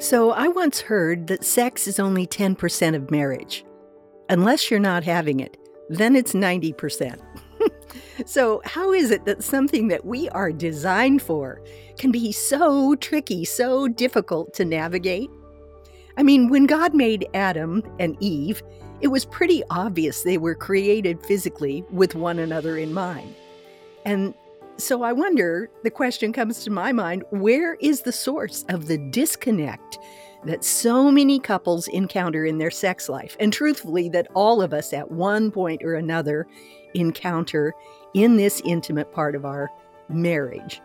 So, I once heard that sex is only 10% of marriage. Unless you're not having it, then it's 90%. so, how is it that something that we are designed for can be so tricky, so difficult to navigate? I mean, when God made Adam and Eve, it was pretty obvious they were created physically with one another in mind. And so I wonder the question comes to my mind where is the source of the disconnect that so many couples encounter in their sex life? And truthfully, that all of us at one point or another encounter in this intimate part of our marriage.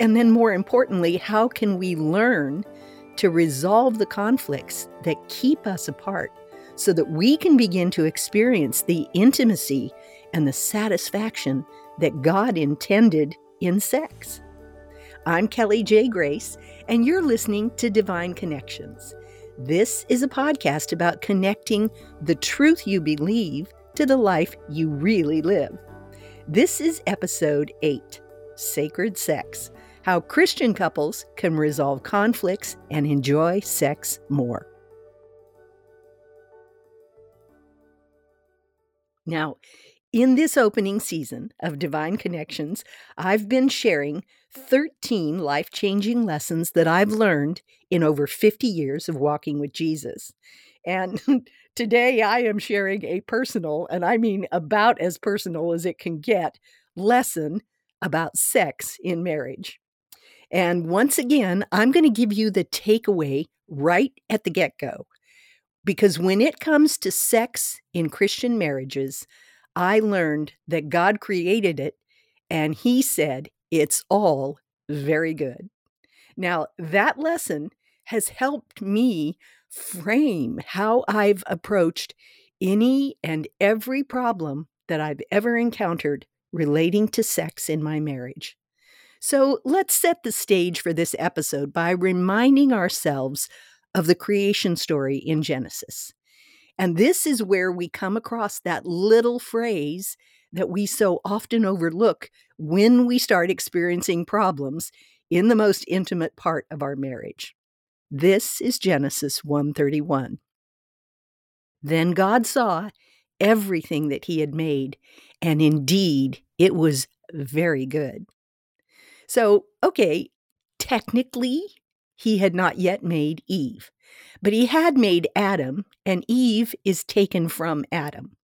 And then, more importantly, how can we learn to resolve the conflicts that keep us apart so that we can begin to experience the intimacy and the satisfaction that God intended in sex. I'm Kelly J. Grace, and you're listening to Divine Connections. This is a podcast about connecting the truth you believe to the life you really live. This is episode 8 Sacred Sex How Christian Couples Can Resolve Conflicts and Enjoy Sex More. Now, in this opening season of Divine Connections, I've been sharing 13 life changing lessons that I've learned in over 50 years of walking with Jesus. And today I am sharing a personal, and I mean about as personal as it can get, lesson about sex in marriage. And once again, I'm going to give you the takeaway right at the get go. Because when it comes to sex in Christian marriages, I learned that God created it and He said it's all very good. Now, that lesson has helped me frame how I've approached any and every problem that I've ever encountered relating to sex in my marriage. So let's set the stage for this episode by reminding ourselves of the creation story in Genesis. And this is where we come across that little phrase that we so often overlook when we start experiencing problems in the most intimate part of our marriage. This is Genesis 131. Then God saw everything that he had made, and indeed it was very good. So, okay, technically, he had not yet made Eve. But he had made Adam, and Eve is taken from Adam.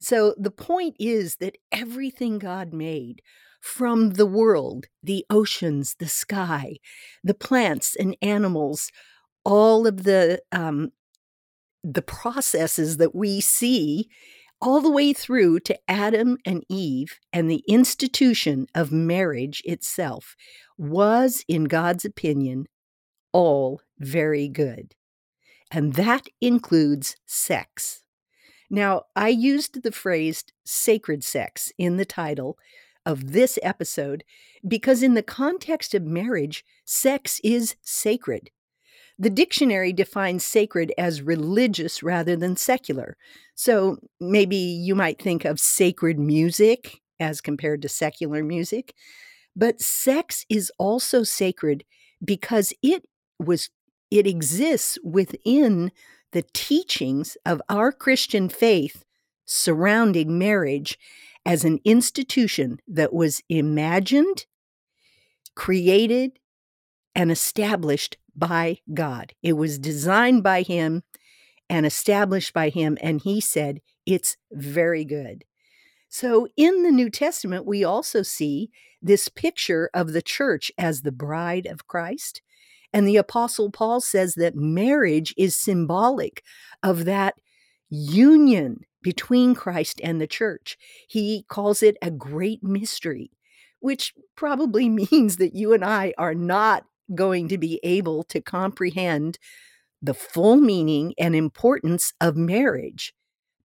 So the point is that everything God made, from the world, the oceans, the sky, the plants and animals, all of the um, the processes that we see all the way through to Adam and Eve and the institution of marriage itself was, in God's opinion, all very good. And that includes sex. Now, I used the phrase sacred sex in the title of this episode because, in the context of marriage, sex is sacred. The dictionary defines sacred as religious rather than secular. So maybe you might think of sacred music as compared to secular music. But sex is also sacred because it was it exists within the teachings of our Christian faith surrounding marriage as an institution that was imagined, created, and established by God. It was designed by Him and established by Him, and He said, It's very good. So in the New Testament, we also see this picture of the church as the bride of Christ and the Apostle Paul says that marriage is symbolic of that union between Christ and the church. He calls it a great mystery, which probably means that you and I are not going to be able to comprehend the full meaning and importance of marriage.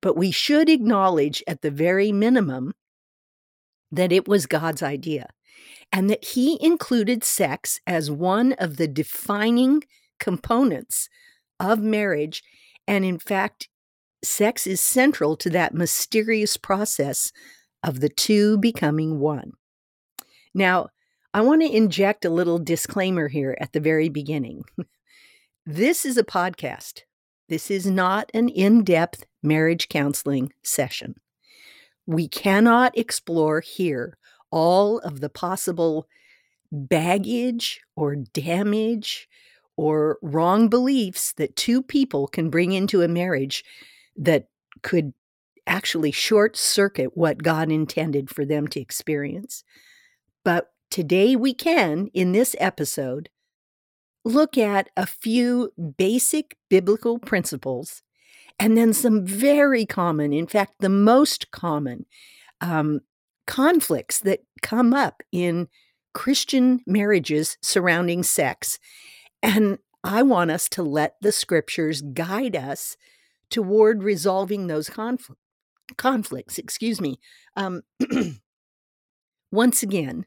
But we should acknowledge, at the very minimum, that it was God's idea and that he included sex as one of the defining components of marriage. And in fact, sex is central to that mysterious process of the two becoming one. Now, I want to inject a little disclaimer here at the very beginning. This is a podcast. This is not an in depth marriage counseling session. We cannot explore here all of the possible baggage or damage or wrong beliefs that two people can bring into a marriage that could actually short circuit what God intended for them to experience. But today we can, in this episode, look at a few basic biblical principles and then some very common, in fact, the most common um, conflicts that come up in Christian marriages surrounding sex. And I want us to let the scriptures guide us toward resolving those confl- conflicts. Excuse me. Um, once again,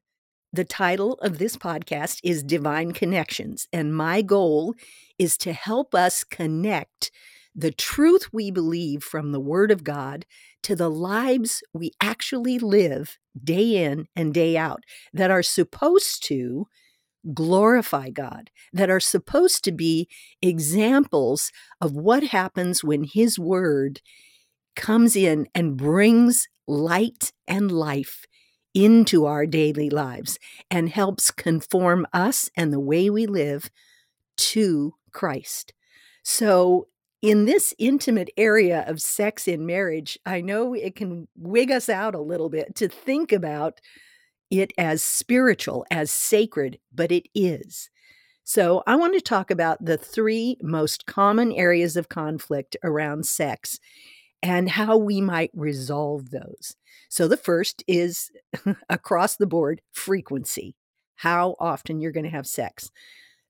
the title of this podcast is Divine Connections, and my goal is to help us connect the truth we believe from the Word of God to the lives we actually live day in and day out that are supposed to glorify God, that are supposed to be examples of what happens when His Word comes in and brings light and life into our daily lives and helps conform us and the way we live to Christ. So, in this intimate area of sex in marriage, I know it can wig us out a little bit to think about it as spiritual, as sacred, but it is. So, I want to talk about the three most common areas of conflict around sex and how we might resolve those. So the first is across the board frequency, how often you're going to have sex.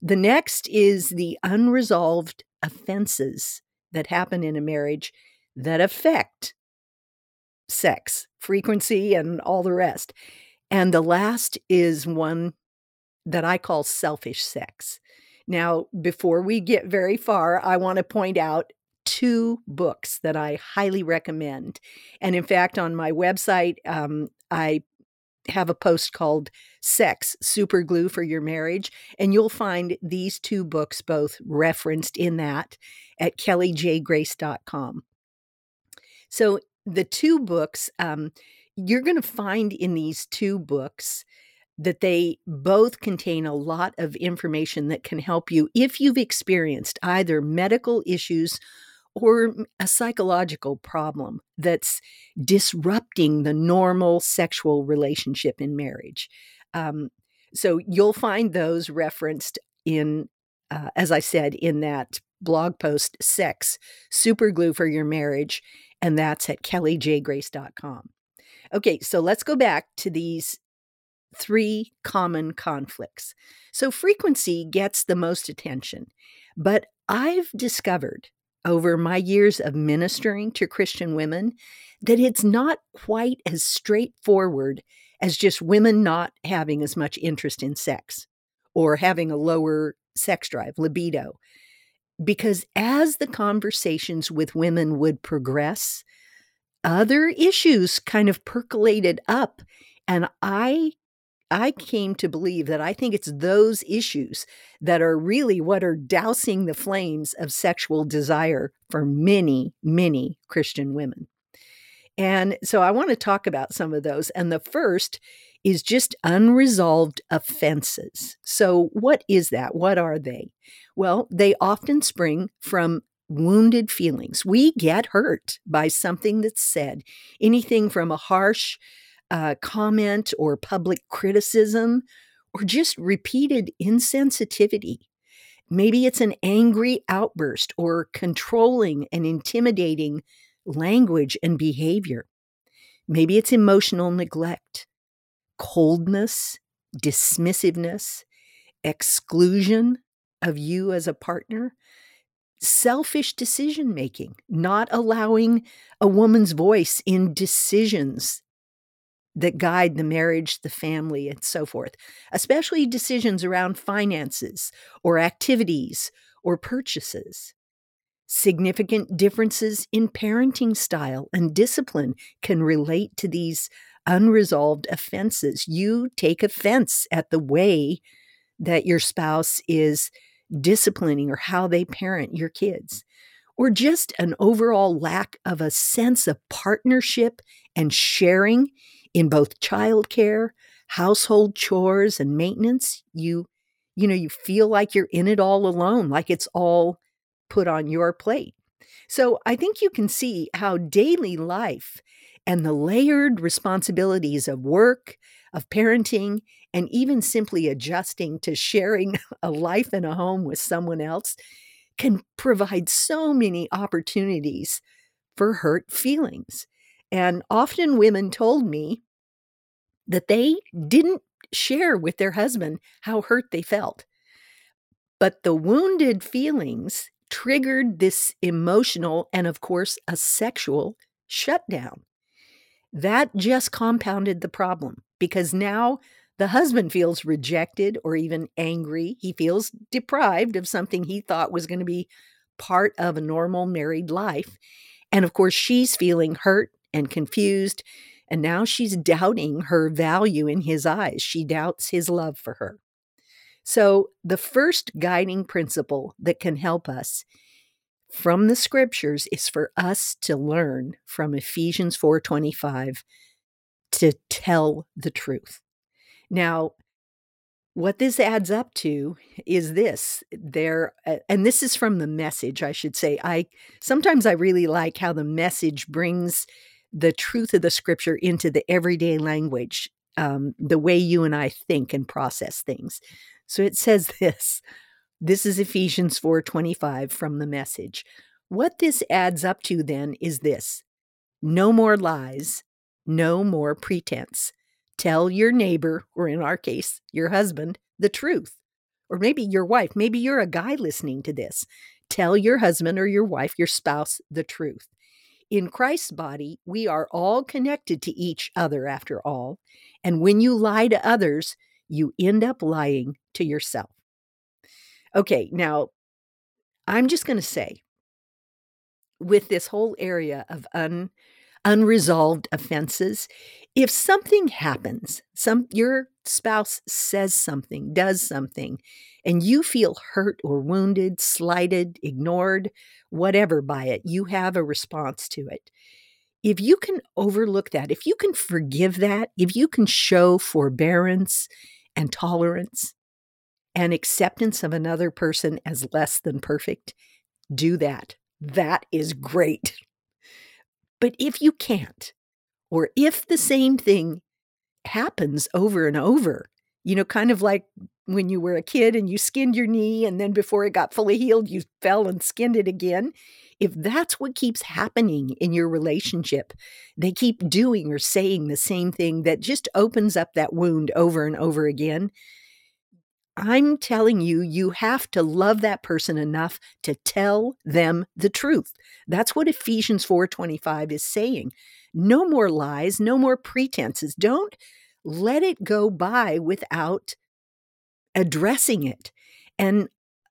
The next is the unresolved offenses that happen in a marriage that affect sex, frequency, and all the rest. And the last is one that I call selfish sex. Now, before we get very far, I want to point out two books that I highly recommend. And in fact, on my website, um, I have a post called Sex Super Glue for Your Marriage. And you'll find these two books both referenced in that at kellyjgrace.com. So the two books, um, you're going to find in these two books that they both contain a lot of information that can help you if you've experienced either medical issues or a psychological problem that's disrupting the normal sexual relationship in marriage. Um, so you'll find those referenced in, uh, as I said, in that blog post, Sex Super Glue for Your Marriage, and that's at kellyjgrace.com. Okay, so let's go back to these three common conflicts. So frequency gets the most attention, but I've discovered over my years of ministering to Christian women that it's not quite as straightforward as just women not having as much interest in sex or having a lower sex drive, libido. Because as the conversations with women would progress, other issues kind of percolated up. And I I came to believe that I think it's those issues that are really what are dousing the flames of sexual desire for many, many Christian women. And so I want to talk about some of those. And the first is just unresolved offenses. So, what is that? What are they? Well, they often spring from wounded feelings. We get hurt by something that's said, anything from a harsh, uh, comment or public criticism or just repeated insensitivity. Maybe it's an angry outburst or controlling and intimidating language and behavior. Maybe it's emotional neglect, coldness, dismissiveness, exclusion of you as a partner, selfish decision making, not allowing a woman's voice in decisions that guide the marriage, the family, and so forth, especially decisions around finances or activities or purchases. Significant differences in parenting style and discipline can relate to these unresolved offenses. You take offense at the way that your spouse is disciplining or how they parent your kids, or just an overall lack of a sense of partnership and sharing in both childcare, household chores and maintenance, you you know, you feel like you're in it all alone, like it's all put on your plate. So I think you can see how daily life and the layered responsibilities of work, of parenting, and even simply adjusting to sharing a life and a home with someone else can provide so many opportunities for hurt feelings. And often women told me that they didn't share with their husband how hurt they felt. But the wounded feelings triggered this emotional and, of course, a sexual shutdown. That just compounded the problem because now the husband feels rejected or even angry. He feels deprived of something he thought was going to be part of a normal married life. And of course, she's feeling hurt and confused. And now she's doubting her value in his eyes. She doubts his love for her. So, the first guiding principle that can help us from the scriptures is for us to learn from Ephesians 4:25 to tell the truth. Now, what this adds up to is this there and this is from the message i should say i sometimes i really like how the message brings the truth of the scripture into the everyday language um, the way you and i think and process things so it says this this is ephesians 4.25 from the message what this adds up to then is this no more lies no more pretense Tell your neighbor, or in our case, your husband, the truth. Or maybe your wife, maybe you're a guy listening to this. Tell your husband or your wife, your spouse, the truth. In Christ's body, we are all connected to each other after all. And when you lie to others, you end up lying to yourself. Okay, now I'm just going to say with this whole area of un, unresolved offenses, if something happens, some your spouse says something, does something, and you feel hurt or wounded, slighted, ignored, whatever by it, you have a response to it. If you can overlook that, if you can forgive that, if you can show forbearance and tolerance and acceptance of another person as less than perfect, do that. That is great. But if you can't, or if the same thing happens over and over, you know, kind of like when you were a kid and you skinned your knee and then before it got fully healed, you fell and skinned it again. If that's what keeps happening in your relationship, they keep doing or saying the same thing that just opens up that wound over and over again. I'm telling you, you have to love that person enough to tell them the truth. That's what Ephesians 4:25 is saying. No more lies, no more pretenses. Don't let it go by without addressing it. And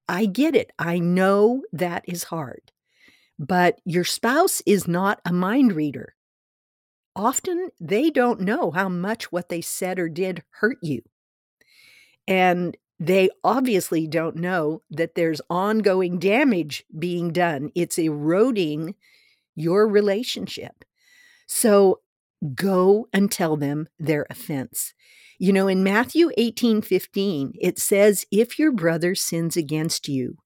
I get it. I know that is hard. But your spouse is not a mind reader. Often they don't know how much what they said or did hurt you. And they obviously don't know that there's ongoing damage being done. It's eroding your relationship. So go and tell them their offense. You know, in Matthew 18 15, it says, If your brother sins against you,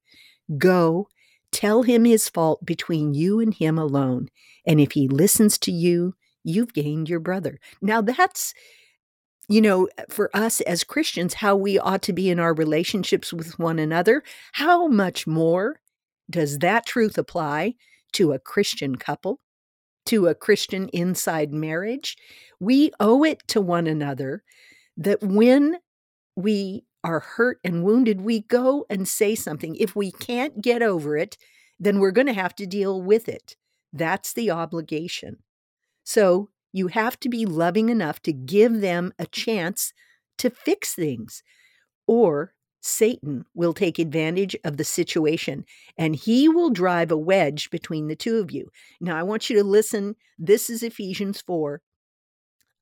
go tell him his fault between you and him alone. And if he listens to you, you've gained your brother. Now, that's, you know, for us as Christians, how we ought to be in our relationships with one another. How much more does that truth apply to a Christian couple? To a Christian inside marriage, we owe it to one another that when we are hurt and wounded, we go and say something. If we can't get over it, then we're going to have to deal with it. That's the obligation. So you have to be loving enough to give them a chance to fix things, or Satan will take advantage of the situation and he will drive a wedge between the two of you. Now, I want you to listen. This is Ephesians 4,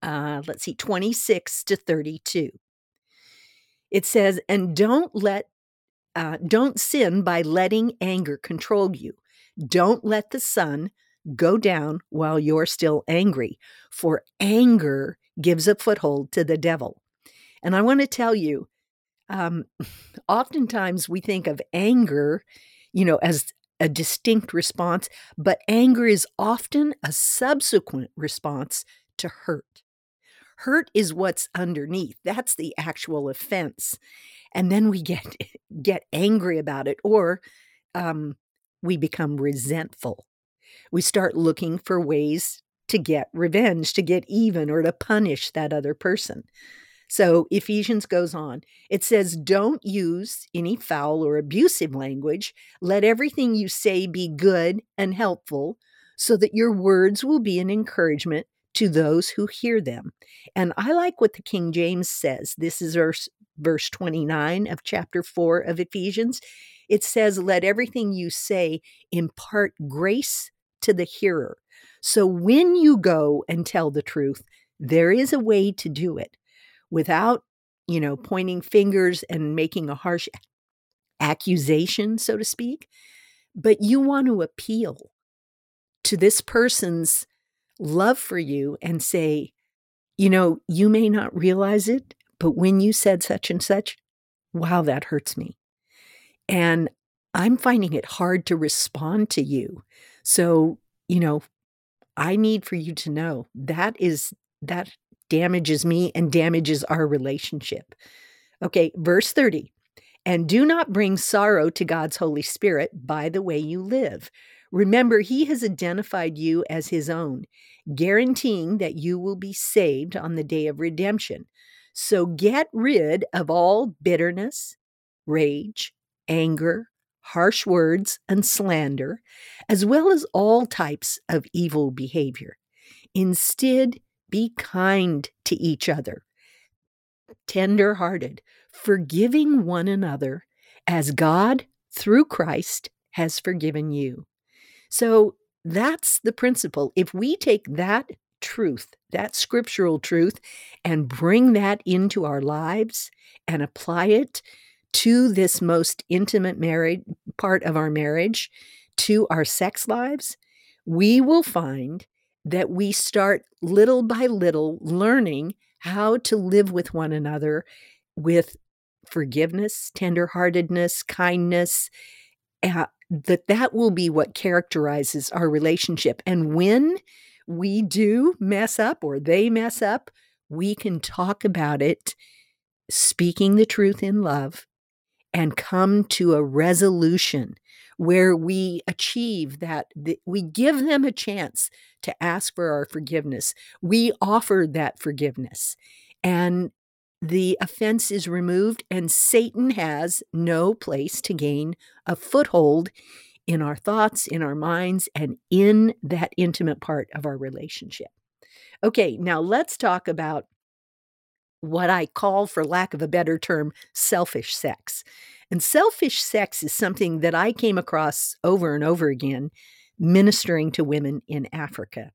uh, let's see, 26 to 32. It says, And don't let uh, don't sin by letting anger control you. Don't let the sun go down while you're still angry, for anger gives a foothold to the devil. And I want to tell you, um, oftentimes we think of anger, you know, as a distinct response, but anger is often a subsequent response to hurt. Hurt is what's underneath. That's the actual offense. And then we get get angry about it or um, we become resentful. We start looking for ways to get revenge, to get even, or to punish that other person. So Ephesians goes on. It says, Don't use any foul or abusive language. Let everything you say be good and helpful, so that your words will be an encouragement to those who hear them. And I like what the King James says. This is verse, verse 29 of chapter 4 of Ephesians. It says, Let everything you say impart grace to the hearer. So when you go and tell the truth, there is a way to do it without, you know, pointing fingers and making a harsh accusation, so to speak. But you want to appeal to this person's love for you and say, you know, you may not realize it, but when you said such and such, wow, that hurts me. And I'm finding it hard to respond to you. So, you know, I need for you to know that is that damages me and damages our relationship. Okay, verse 30. And do not bring sorrow to God's Holy Spirit by the way you live. Remember, He has identified you as His own, guaranteeing that you will be saved on the day of redemption. So get rid of all bitterness, rage, anger, harsh words, and slander, as well as all types of evil behavior. Instead, be kind to each other, tender hearted, forgiving one another as God, through Christ, has forgiven you. So that's the principle. If we take that truth, that scriptural truth, and bring that into our lives and apply it to this most intimate married part of our marriage, to our sex lives, we will find that we start little by little learning how to live with one another with forgiveness, tenderheartedness, kindness, uh, that that will be what characterizes our relationship. And when we do mess up or they mess up, we can talk about it, speaking the truth in love, and come to a resolution where we achieve that, we give them a chance to ask for our forgiveness. We offer that forgiveness. And the offense is removed, and Satan has no place to gain a foothold in our thoughts, in our minds, and in that intimate part of our relationship. Okay, now let's talk about what I call, for lack of a better term, selfish sex. And selfish sex is something that I came across over and over again ministering to women in Africa.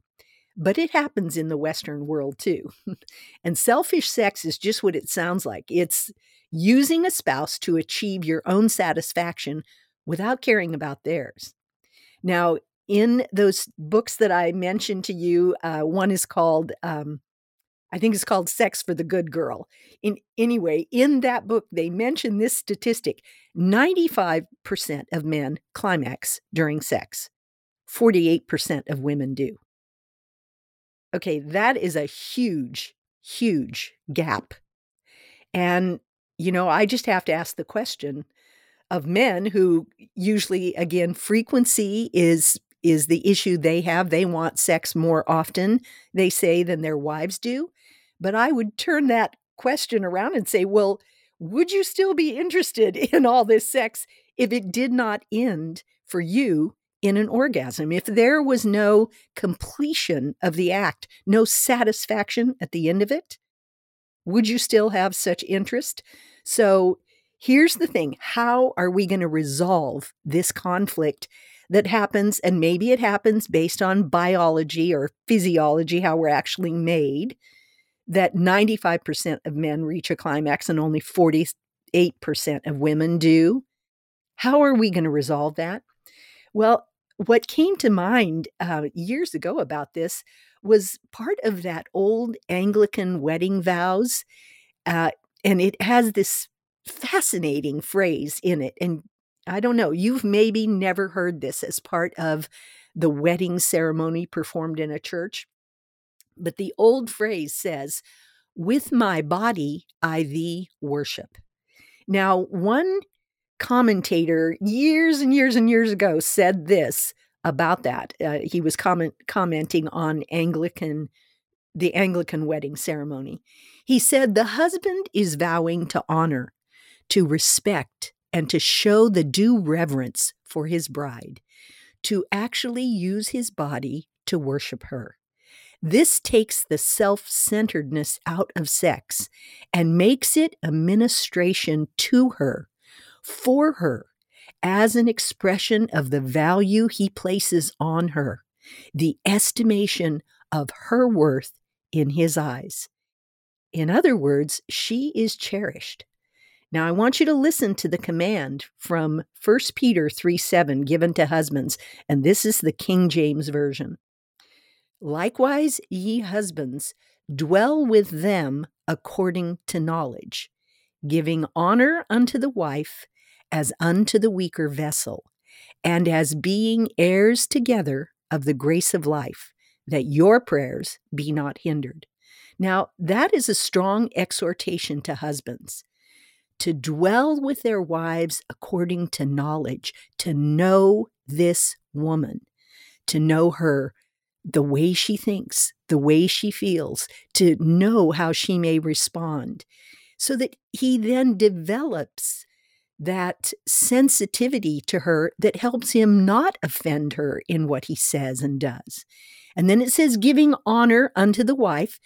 But it happens in the Western world too. and selfish sex is just what it sounds like it's using a spouse to achieve your own satisfaction without caring about theirs. Now, in those books that I mentioned to you, uh, one is called um, I think it's called Sex for the Good Girl. In anyway, in that book they mention this statistic. 95% of men climax during sex. 48% of women do. Okay, that is a huge huge gap. And you know, I just have to ask the question of men who usually again frequency is is the issue they have. They want sex more often, they say, than their wives do. But I would turn that question around and say, well, would you still be interested in all this sex if it did not end for you in an orgasm? If there was no completion of the act, no satisfaction at the end of it, would you still have such interest? So here's the thing how are we going to resolve this conflict that happens? And maybe it happens based on biology or physiology, how we're actually made that 95% of men reach a climax and only 48% of women do. How are we going to resolve that? Well, what came to mind uh, years ago about this was part of that old Anglican wedding vows. Uh, and it has this fascinating phrase in it. And I don't know, you've maybe never heard this as part of the wedding ceremony performed in a church. But the old phrase says, With my body I thee worship. Now, one commentator years and years and years ago said this about that. Uh, he was comment, commenting on Anglican, the Anglican wedding ceremony. He said, The husband is vowing to honor, to respect, and to show the due reverence for his bride, to actually use his body to worship her. This takes the self centeredness out of sex and makes it a ministration to her, for her, as an expression of the value he places on her, the estimation of her worth in his eyes. In other words, she is cherished. Now I want you to listen to the command from 1 Peter 3 7 given to husbands, and this is the King James Version. Likewise, ye husbands, dwell with them according to knowledge, giving honor unto the wife as unto the weaker vessel, and as being heirs together of the grace of life, that your prayers be not hindered. Now, that is a strong exhortation to husbands to dwell with their wives according to knowledge, to know this woman, to know her the way she thinks, the way she feels, to know how she may respond, so that he then develops that sensitivity to her that helps him not offend her in what he says and does. And then it says, giving honor unto the wife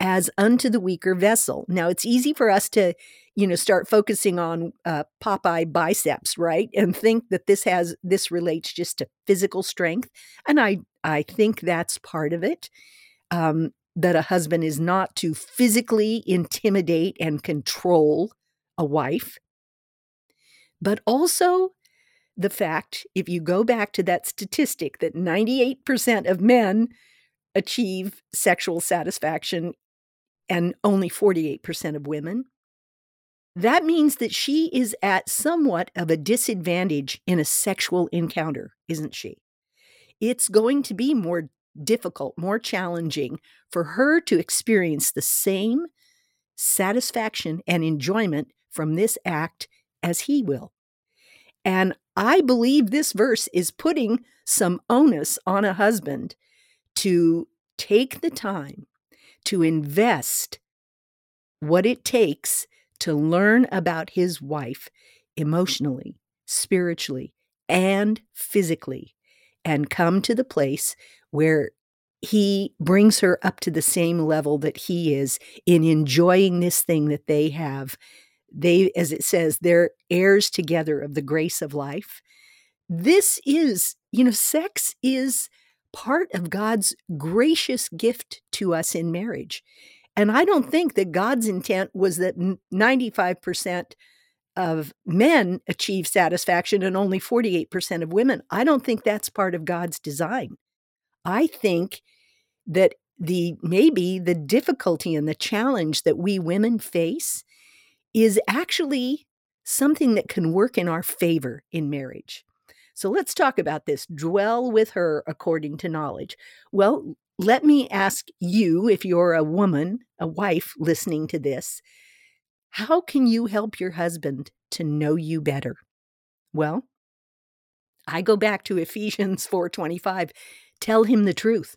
as unto the weaker vessel. Now, it's easy for us to, you know, start focusing on uh, Popeye biceps, right, and think that this has this relates just to physical strength, and I I think that's part of it. Um, that a husband is not to physically intimidate and control a wife, but also the fact, if you go back to that statistic that 98% of men achieve sexual satisfaction and only 48% of women. That means that she is at somewhat of a disadvantage in a sexual encounter, isn't she? It's going to be more difficult, more challenging for her to experience the same satisfaction and enjoyment from this act as he will. And I believe this verse is putting some onus on a husband to take the time to invest what it takes to learn about his wife emotionally, spiritually, and physically, and come to the place where he brings her up to the same level that he is in enjoying this thing that they have. They, as it says, they're heirs together of the grace of life. This is, you know, sex is part of God's gracious gift to us in marriage. And I don't think that God's intent was that 95% of men achieve satisfaction and only 48% of women. I don't think that's part of God's design. I think that the maybe the difficulty and the challenge that we women face is actually something that can work in our favor in marriage. So let's talk about this. Dwell with her according to knowledge. Well, let me ask you, if you're a woman, a wife listening to this, how can you help your husband to know you better? Well, I go back to Ephesians 4:25. Tell him the truth.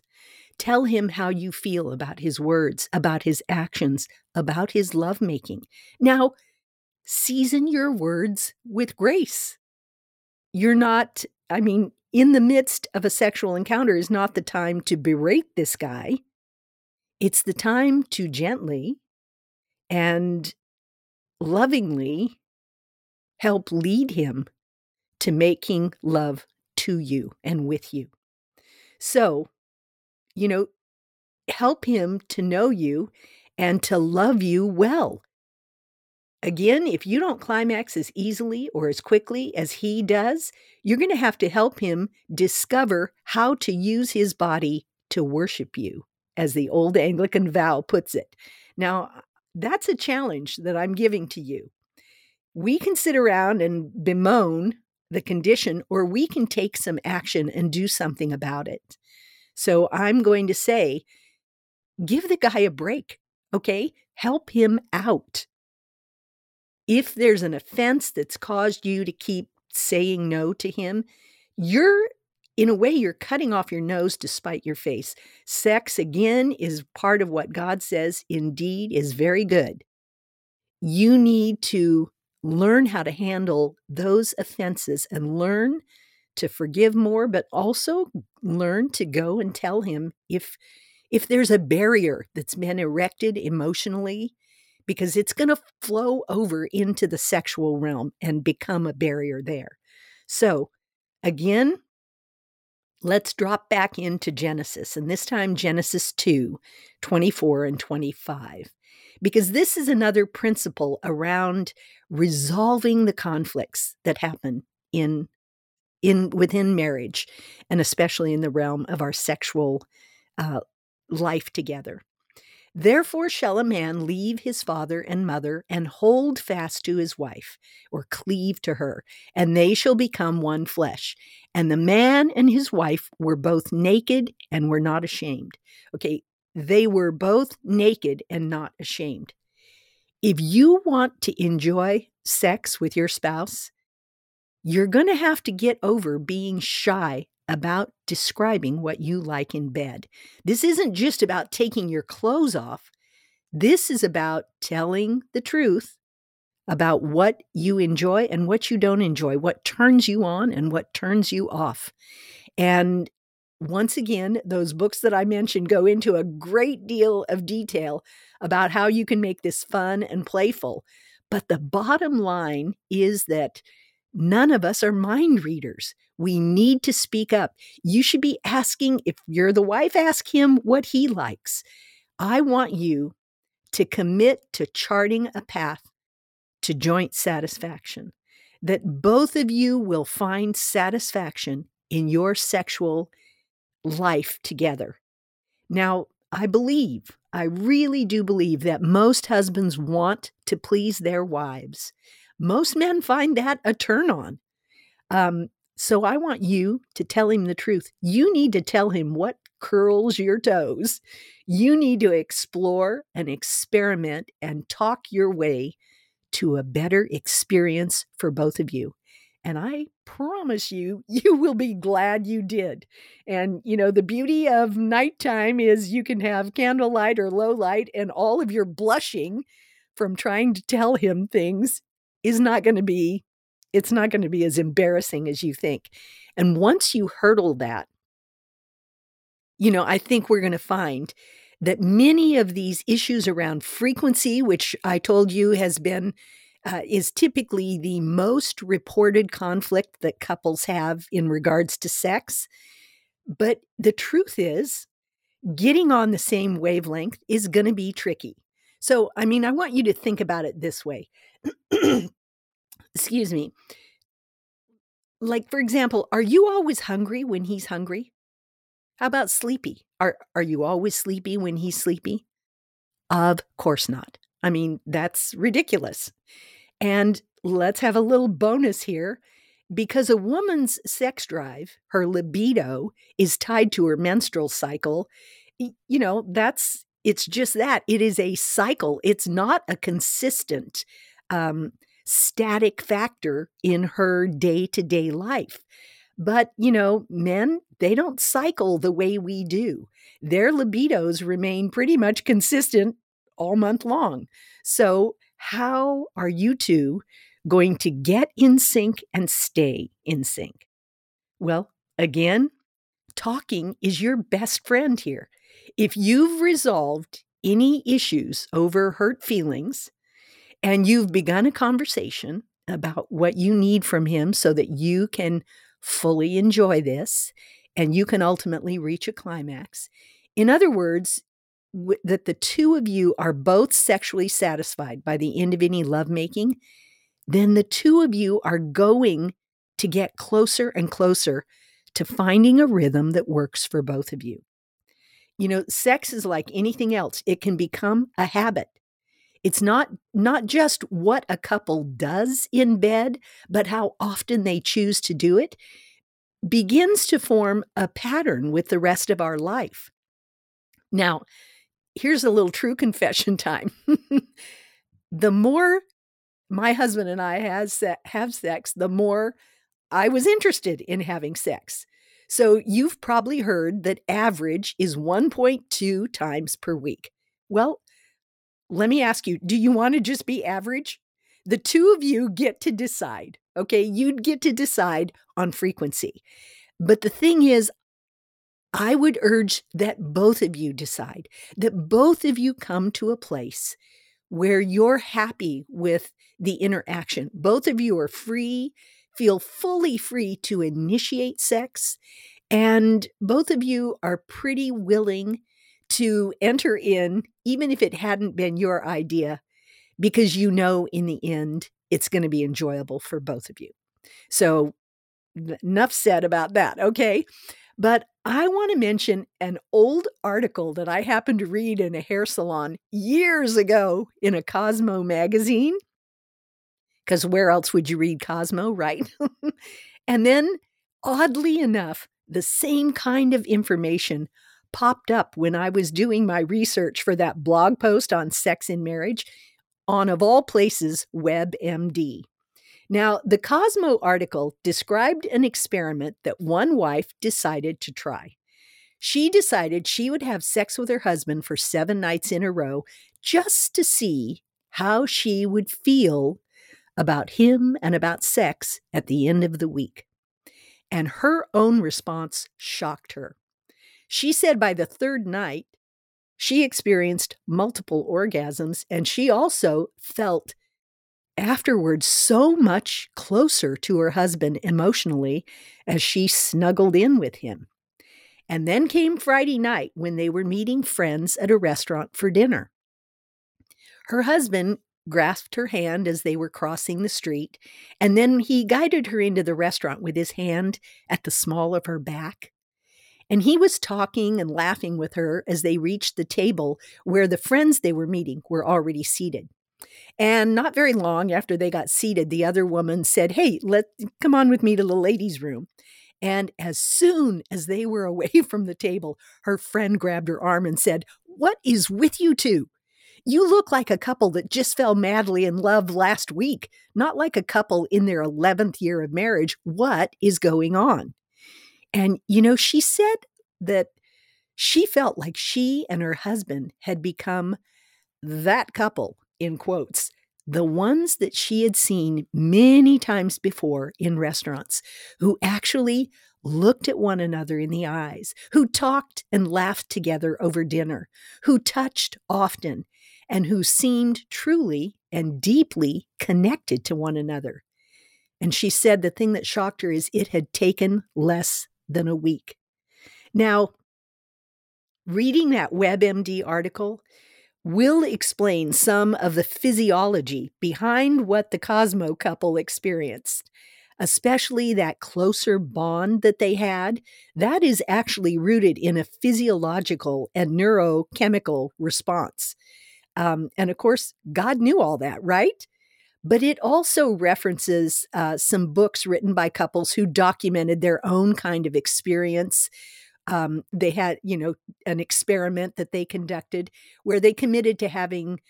Tell him how you feel about his words, about his actions, about his lovemaking. Now, season your words with grace you're not, I mean, in the midst of a sexual encounter is not the time to berate this guy. It's the time to gently and lovingly help lead him to making love to you and with you. So, you know, help him to know you and to love you well. again, if you don't climax as easily or as quickly as he does, you're going to have to help him discover how to use his body to worship you, as the old Anglican vow puts it. Now, that's a challenge that I'm giving to you. We can sit around and bemoan the condition, or we can take some action and do something about it. So I'm going to say, give the guy a break, okay? Help him out. If there's an offense that's caused you to keep saying no to him, you're in a way, you're cutting off your nose to spite your face. Sex, again, is part of what God says indeed is very good. You need to learn how to handle those offenses and learn to forgive more, but also learn to go and tell him if if there's a barrier that's been erected emotionally because it's going to flow over into the sexual realm and become a barrier there. So, again, let's drop back into Genesis, and this time Genesis 2 24 and 25, because this is another principle around resolving the conflicts that happen in in within marriage and especially in the realm of our sexual uh, life together Therefore shall a man leave his father and mother and hold fast to his wife, or cleave to her, and they shall become one flesh. And the man and his wife were both naked and were not ashamed. Okay, they were both naked and not ashamed. If you want to enjoy sex with your spouse, you're going to have to get over being shy about describing what you like in bed. This isn't just about taking your clothes off. This is about telling the truth about what you enjoy and what you don't enjoy, what turns you on and what turns you off. And once again, those books that I mentioned go into a great deal of detail about how you can make this fun and playful. But the bottom line is that none of us are mind readers. We need to speak up. You should be asking, if you're the wife, ask him what he likes. I want you to commit to charting a path to joint satisfaction, that both of you will find satisfaction in your sexual life together. Now, I believe, I really do believe that most husbands want to please their wives. Most men find that a turn on. Um, so I want you to tell him the truth. You need to tell him what curls your toes. You need to explore and experiment and talk your way to a better experience for both of you. And I promise you, you will be glad you did. And, you know, the beauty of nighttime is you can have candlelight or low light, and all of your blushing from trying to tell him things is not going to be it's not going to be as embarrassing as you think. And once you hurdle that, you know, I think we're going to find that many of these issues around frequency, which I told you has been, uh, is typically the most reported conflict that couples have in regards to sex. But the truth is, getting on the same wavelength is going to be tricky. So, I mean, I want you to think about it this way excuse me. Like, for example, are you always hungry when he's hungry? How about sleepy? Are, are you always sleepy when he's sleepy? Of course not. I mean, that's ridiculous. And let's have a little bonus here because a woman's sex drive, her libido, is tied to her menstrual cycle. You know, that's it's just that it is a cycle. It's not a consistent um, static factor in her day to day life. But, you know, men, they don't cycle the way we do. Their libidos remain pretty much consistent all month long. So, how are you two going to get in sync and stay in sync? Well, again, talking is your best friend here. If you've resolved any issues over hurt feelings, and you've begun a conversation about what you need from him so that you can fully enjoy this and you can ultimately reach a climax. In other words, w- that the two of you are both sexually satisfied by the end of any lovemaking, then the two of you are going to get closer and closer to finding a rhythm that works for both of you. You know, sex is like anything else. It can become a habit. It's not not just what a couple does in bed, but how often they choose to do it begins to form a pattern with the rest of our life. Now, here's a little true confession time. the more my husband and I has have sex, the more I was interested in having sex. So you've probably heard that average is 1.2 times per week. Well, let me ask you, do you want to just be average? The two of you get to decide. Okay, you'd get to decide on frequency. But the thing is, I would urge that both of you decide, that both of you come to a place where you're happy with the interaction. Both of you are free, feel fully free to initiate sex, and both of you are pretty willing to enter in, even if it hadn't been your idea, because you know in the end it's going to be enjoyable for both of you. So, enough said about that. Okay. But I want to mention an old article that I happened to read in a hair salon years ago in a Cosmo magazine. Because where else would you read Cosmo, right? and then, oddly enough, the same kind of information popped up when I was doing my research for that blog post on sex in marriage on, of all places, WebMD. Now, the Cosmo article described an experiment that one wife decided to try. She decided she would have sex with her husband for seven nights in a row just to see how she would feel about him and about sex at the end of the week. And her own response shocked her. She said by the third night, she experienced multiple orgasms and she also felt afterwards so much closer to her husband emotionally as she snuggled in with him. And then came Friday night when they were meeting friends at a restaurant for dinner. Her husband grasped her hand as they were crossing the street, and then he guided her into the restaurant with his hand at the small of her back. And he was talking and laughing with her as they reached the table where the friends they were meeting were already seated. And not very long after they got seated, the other woman said, Hey, let come on with me to the ladies' room. And as soon as they were away from the table, her friend grabbed her arm and said, What is with you two? You look like a couple that just fell madly in love last week, not like a couple in their 11th year of marriage. What is going on? And, you know, she said that she felt like she and her husband had become that couple, in quotes, the ones that she had seen many times before in restaurants, who actually looked at one another in the eyes, who talked and laughed together over dinner, who touched often, and who seemed truly and deeply connected to one another. And she said the thing that shocked her is it had taken less than a week. Now, reading that WebMD article will explain some of the physiology behind what the Cosmo couple experienced, especially that closer bond that they had. That is actually rooted in a physiological and neurochemical response. Um, and of course, God knew all that, right? but it also references uh, some books written by couples who documented their own kind of experience. Um, they had, you know, an experiment that they conducted where they committed to having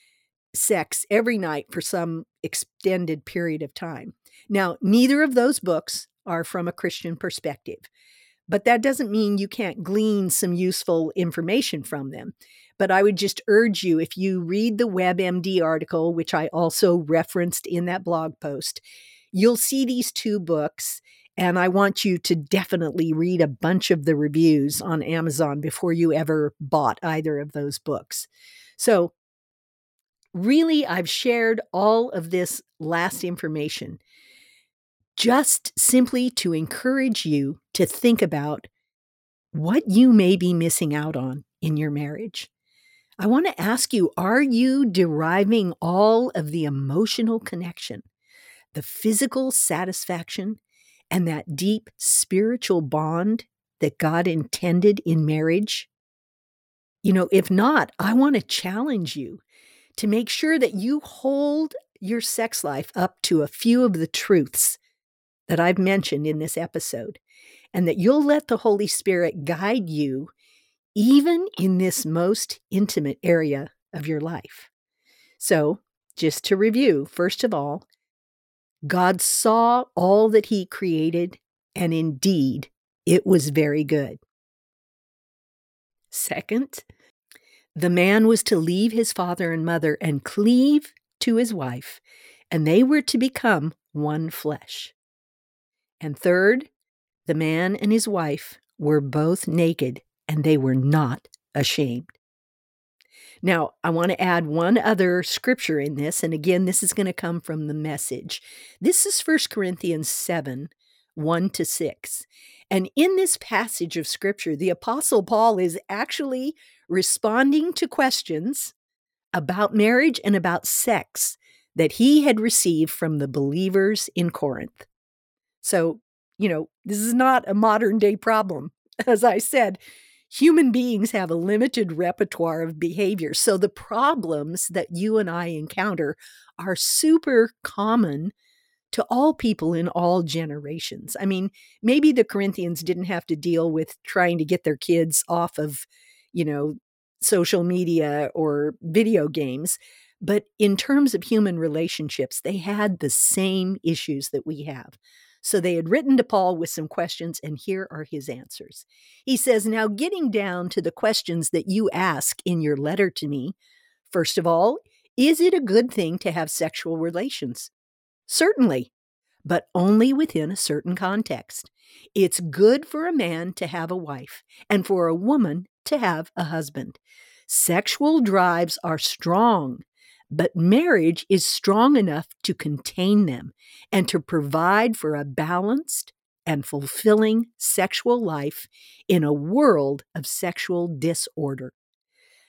sex every night for some extended period of time. Now, neither of those books are from a Christian perspective, but that doesn't mean you can't glean some useful information from them. But I would just urge you if you read the WebMD article, which I also referenced in that blog post, you'll see these two books. And I want you to definitely read a bunch of the reviews on Amazon before you ever bought either of those books. So, really, I've shared all of this last information just simply to encourage you to think about what you may be missing out on in your marriage. I want to ask you are you deriving all of the emotional connection, the physical satisfaction, and that deep spiritual bond that God intended in marriage? You know, if not, I want to challenge you to make sure that you hold your sex life up to a few of the truths that I've mentioned in this episode, and that you'll let the Holy Spirit guide you even in this most intimate area of your life. So, just to review, first of all, God saw all that He created, and indeed, it was very good. Second, the man was to leave his father and mother and cleave to his wife, and they were to become one flesh. And third, the man and his wife were both naked and they were not ashamed. Now, I want to add one other scripture in this, and again, this is going to come from the message. This is 1 Corinthians 7 1 to 6. And in this passage of scripture, the Apostle Paul is actually responding to questions about marriage and about sex that he had received from the believers in Corinth. So, you know, this is not a modern day problem. As I said, human beings have a limited repertoire of behavior. So the problems that you and I encounter are super common to all people in all generations. I mean, maybe the Corinthians didn't have to deal with trying to get their kids off of, you know, social media or video games. But in terms of human relationships, they had the same issues that we have. So they had written to Paul with some questions, and here are his answers. He says, Now, getting down to the questions that you ask in your letter to me, first of all, is it a good thing to have sexual relations? Certainly, but only within a certain context. It's good for a man to have a wife and for a woman to have a husband. Sexual drives are strong, but marriage is strong enough to contain them and to provide for a balanced and fulfilling sexual life in a world of sexual disorder.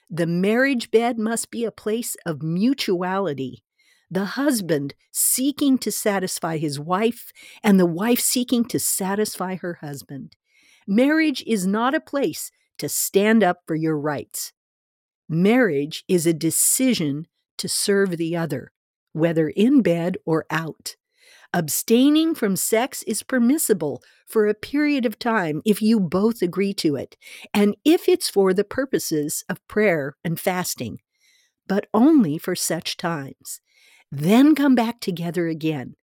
The marriage bed must be a place of mutuality. The husband seeking to satisfy his wife, and the wife seeking to satisfy her husband. Marriage is not a place to stand up for your rights. Marriage is a decision to serve the other, whether in bed or out. Abstaining from sex is permissible for a period of time if you both agree to it, and if it's for the purposes of prayer and fasting, but only for such times. Then come back together again.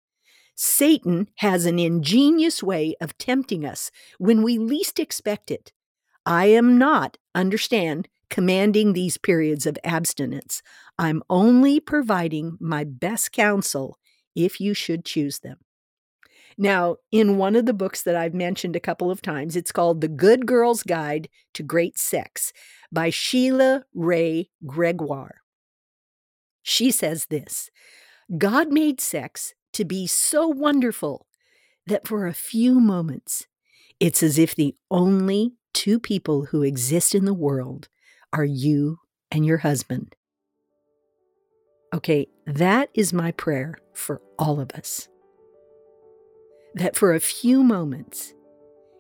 Satan has an ingenious way of tempting us when we least expect it. I am not, understand, commanding these periods of abstinence. I'm only providing my best counsel if you should choose them. Now, in one of the books that I've mentioned a couple of times, it's called The Good Girl's Guide to Great Sex by Sheila Wray Gregoire. She says this God made sex to be so wonderful that for a few moments, it's as if the only two people who exist in the world are you and your husband. Okay, that is my prayer for all of us. That for a few moments,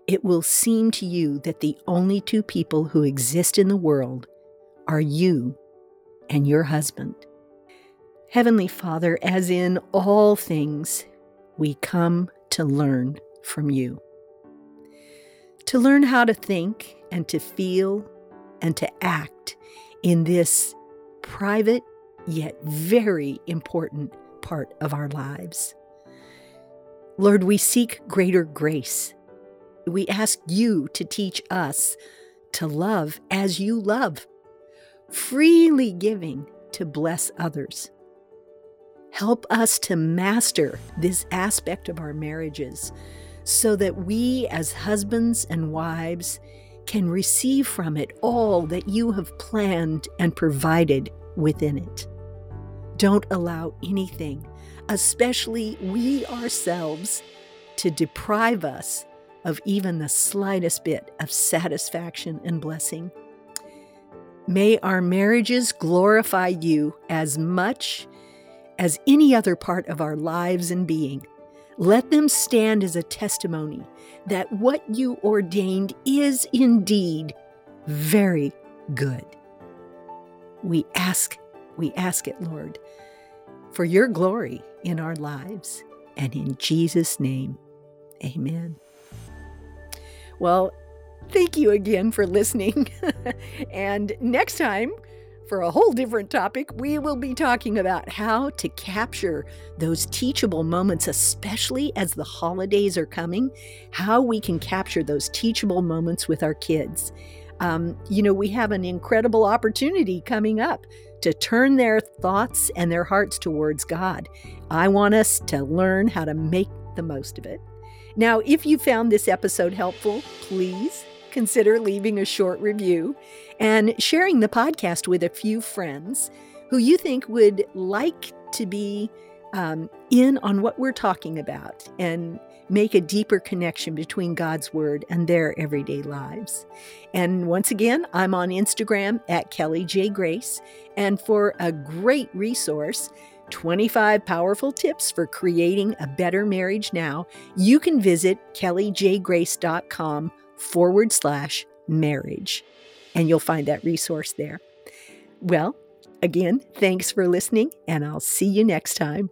it will seem to you that the only two people who exist in the world are you and your husband. Heavenly Father, as in all things, we come to learn from you. To learn how to think and to feel and to act in this private yet very important part of our lives. Lord, we seek greater grace. We ask you to teach us to love as you love, freely giving to bless others. Help us to master this aspect of our marriages so that we, as husbands and wives, can receive from it all that you have planned and provided within it. Don't allow anything, especially we ourselves, to deprive us of even the slightest bit of satisfaction and blessing. May our marriages glorify you as much as any other part of our lives and being. Let them stand as a testimony that what you ordained is indeed very good. We ask, we ask it, Lord, for your glory in our lives. And in Jesus' name, amen. Well, thank you again for listening. and next time, for a whole different topic, we will be talking about how to capture those teachable moments, especially as the holidays are coming, how we can capture those teachable moments with our kids. Um, you know, we have an incredible opportunity coming up to turn their thoughts and their hearts towards God. I want us to learn how to make the most of it. Now, if you found this episode helpful, please consider leaving a short review and sharing the podcast with a few friends who you think would like to be um, in on what we're talking about and make a deeper connection between God's Word and their everyday lives. And once again, I'm on Instagram at Kelly J. Grace. And for a great resource, 25 powerful tips for creating a better marriage now, you can visit kellyjgrace.com forward slash marriage. And you'll find that resource there. Well, again, thanks for listening, and I'll see you next time.